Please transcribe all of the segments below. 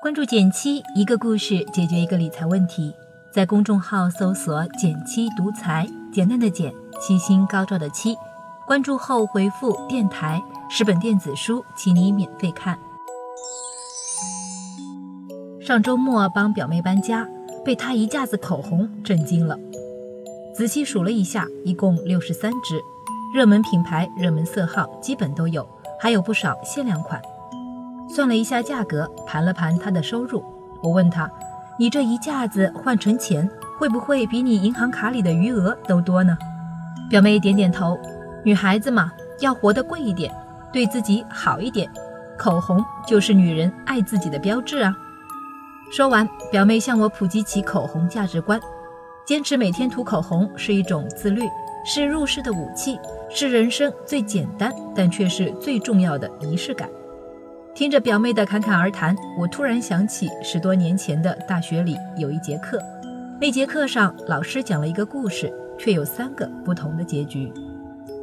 关注减七，一个故事解决一个理财问题。在公众号搜索“减七独裁，简单的简，七星高照的七。关注后回复“电台”，十本电子书，请你免费看。上周末帮表妹搬家，被她一架子口红震惊了。仔细数了一下，一共六十三支，热门品牌、热门色号基本都有，还有不少限量款。算了一下价格，盘了盘她的收入，我问她：“你这一架子换成钱，会不会比你银行卡里的余额都多呢？”表妹点点头。女孩子嘛，要活得贵一点，对自己好一点。口红就是女人爱自己的标志啊。说完，表妹向我普及起口红价值观。坚持每天涂口红是一种自律，是入世的武器，是人生最简单但却是最重要的仪式感。听着表妹的侃侃而谈，我突然想起十多年前的大学里有一节课，那节课上老师讲了一个故事，却有三个不同的结局。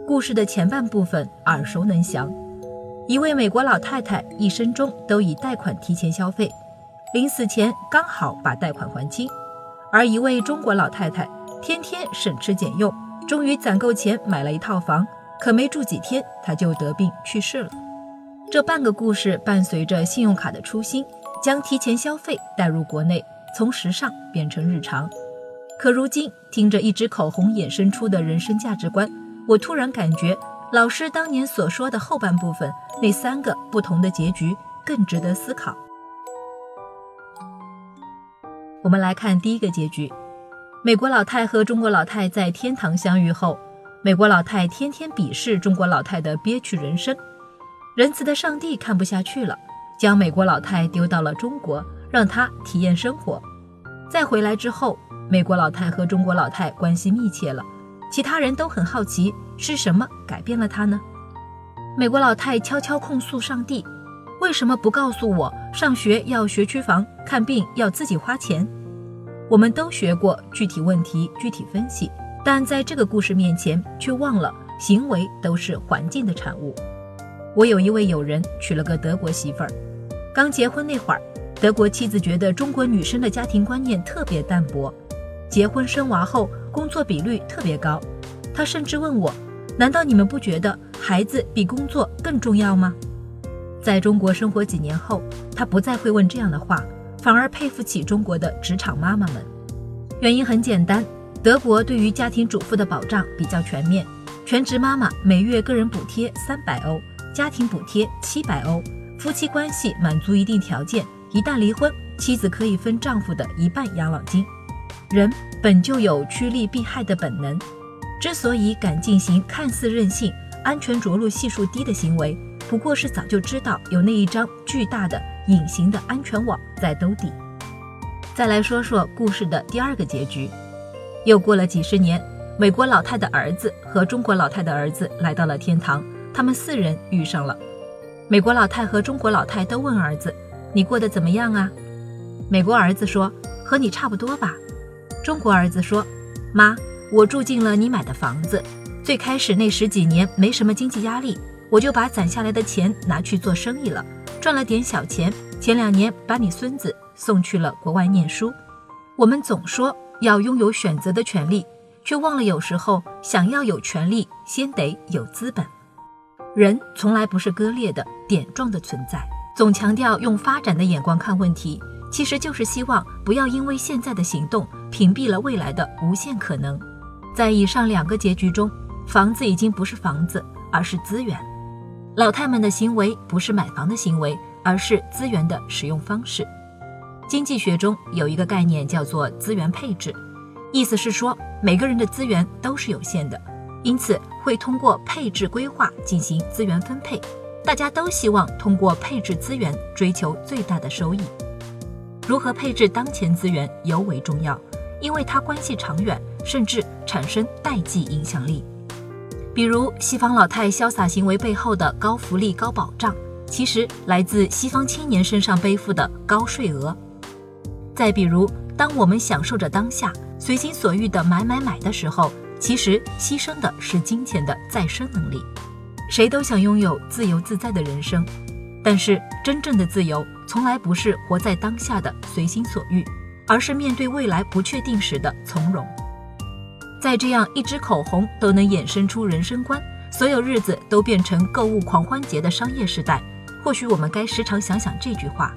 故事的前半部分耳熟能详，一位美国老太太一生中都以贷款提前消费，临死前刚好把贷款还清。而一位中国老太太天天省吃俭用，终于攒够钱买了一套房，可没住几天，她就得病去世了。这半个故事伴随着信用卡的初心，将提前消费带入国内，从时尚变成日常。可如今听着一支口红衍生出的人生价值观，我突然感觉老师当年所说的后半部分那三个不同的结局更值得思考。我们来看第一个结局：美国老太和中国老太在天堂相遇后，美国老太天天鄙视中国老太的憋屈人生。仁慈的上帝看不下去了，将美国老太丢到了中国，让她体验生活。再回来之后，美国老太和中国老太关系密切了。其他人都很好奇，是什么改变了她呢？美国老太悄悄控诉上帝。为什么不告诉我上学要学区房，看病要自己花钱？我们都学过具体问题具体分析，但在这个故事面前却忘了行为都是环境的产物。我有一位友人娶了个德国媳妇儿，刚结婚那会儿，德国妻子觉得中国女生的家庭观念特别淡薄，结婚生娃后工作比率特别高。她甚至问我：难道你们不觉得孩子比工作更重要吗？在中国生活几年后，她不再会问这样的话，反而佩服起中国的职场妈妈们。原因很简单，德国对于家庭主妇的保障比较全面，全职妈妈每月个人补贴三百欧，家庭补贴七百欧，夫妻关系满足一定条件，一旦离婚，妻子可以分丈夫的一半养老金。人本就有趋利避害的本能，之所以敢进行看似任性、安全着陆系数低的行为。不过是早就知道有那一张巨大的隐形的安全网在兜底。再来说说故事的第二个结局。又过了几十年，美国老太的儿子和中国老太的儿子来到了天堂，他们四人遇上了。美国老太和中国老太都问儿子：“你过得怎么样啊？”美国儿子说：“和你差不多吧。”中国儿子说：“妈，我住进了你买的房子。最开始那十几年没什么经济压力。”我就把攒下来的钱拿去做生意了，赚了点小钱。前两年把你孙子送去了国外念书。我们总说要拥有选择的权利，却忘了有时候想要有权利，先得有资本。人从来不是割裂的点状的存在，总强调用发展的眼光看问题，其实就是希望不要因为现在的行动屏蔽了未来的无限可能。在以上两个结局中，房子已经不是房子，而是资源。老太们的行为不是买房的行为，而是资源的使用方式。经济学中有一个概念叫做资源配置，意思是说每个人的资源都是有限的，因此会通过配置规划进行资源分配。大家都希望通过配置资源追求最大的收益。如何配置当前资源尤为重要，因为它关系长远，甚至产生代际影响力。比如西方老太潇洒行为背后的高福利、高保障，其实来自西方青年身上背负的高税额。再比如，当我们享受着当下、随心所欲的买买买的时候，其实牺牲的是金钱的再生能力。谁都想拥有自由自在的人生，但是真正的自由从来不是活在当下的随心所欲，而是面对未来不确定时的从容。在这样一支口红都能衍生出人生观，所有日子都变成购物狂欢节的商业时代，或许我们该时常想想这句话：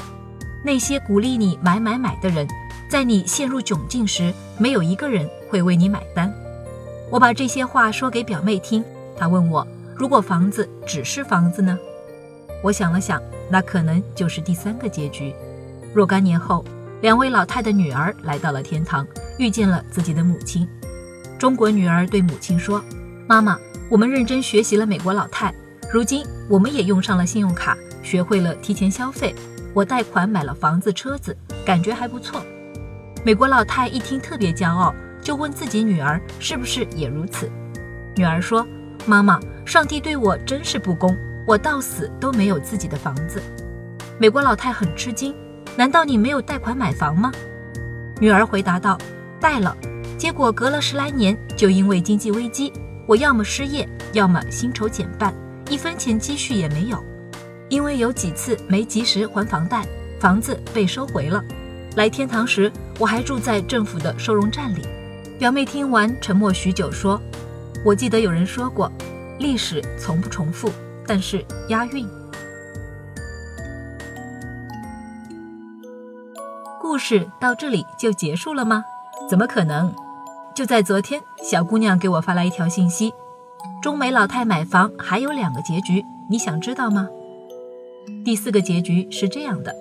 那些鼓励你买买买的人，在你陷入窘境时，没有一个人会为你买单。我把这些话说给表妹听，她问我。如果房子只是房子呢？我想了想，那可能就是第三个结局。若干年后，两位老太的女儿来到了天堂，遇见了自己的母亲。中国女儿对母亲说：“妈妈，我们认真学习了美国老太，如今我们也用上了信用卡，学会了提前消费。我贷款买了房子、车子，感觉还不错。”美国老太一听特别骄傲，就问自己女儿是不是也如此。女儿说：“妈妈。”上帝对我真是不公，我到死都没有自己的房子。美国老太很吃惊，难道你没有贷款买房吗？女儿回答道：“贷了，结果隔了十来年，就因为经济危机，我要么失业，要么薪酬减半，一分钱积蓄也没有。因为有几次没及时还房贷，房子被收回了。来天堂时，我还住在政府的收容站里。”表妹听完，沉默许久，说：“我记得有人说过。”历史从不重复，但是押韵。故事到这里就结束了吗？怎么可能？就在昨天，小姑娘给我发来一条信息：中美老太买房还有两个结局，你想知道吗？第四个结局是这样的：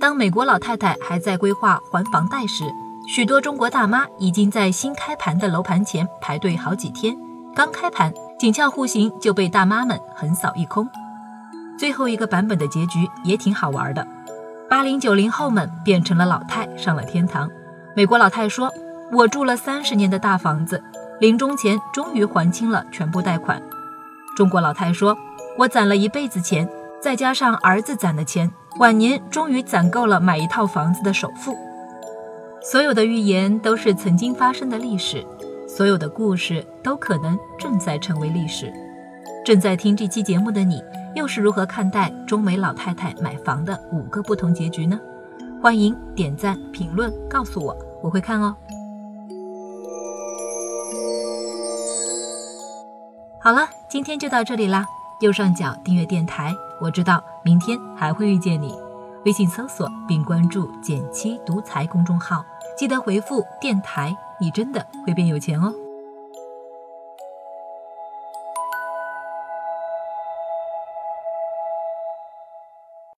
当美国老太太还在规划还房贷时，许多中国大妈已经在新开盘的楼盘前排队好几天，刚开盘。紧俏户型就被大妈们横扫一空，最后一个版本的结局也挺好玩的。八零九零后们变成了老太，上了天堂。美国老太说：“我住了三十年的大房子，临终前终于还清了全部贷款。”中国老太说：“我攒了一辈子钱，再加上儿子攒的钱，晚年终于攒够了买一套房子的首付。”所有的预言都是曾经发生的历史。所有的故事都可能正在成为历史。正在听这期节目的你，又是如何看待中美老太太买房的五个不同结局呢？欢迎点赞、评论告诉我，我会看哦。好了，今天就到这里啦。右上角订阅电台，我知道明天还会遇见你。微信搜索并关注“减七独裁”公众号，记得回复“电台”。你真的会变有钱哦。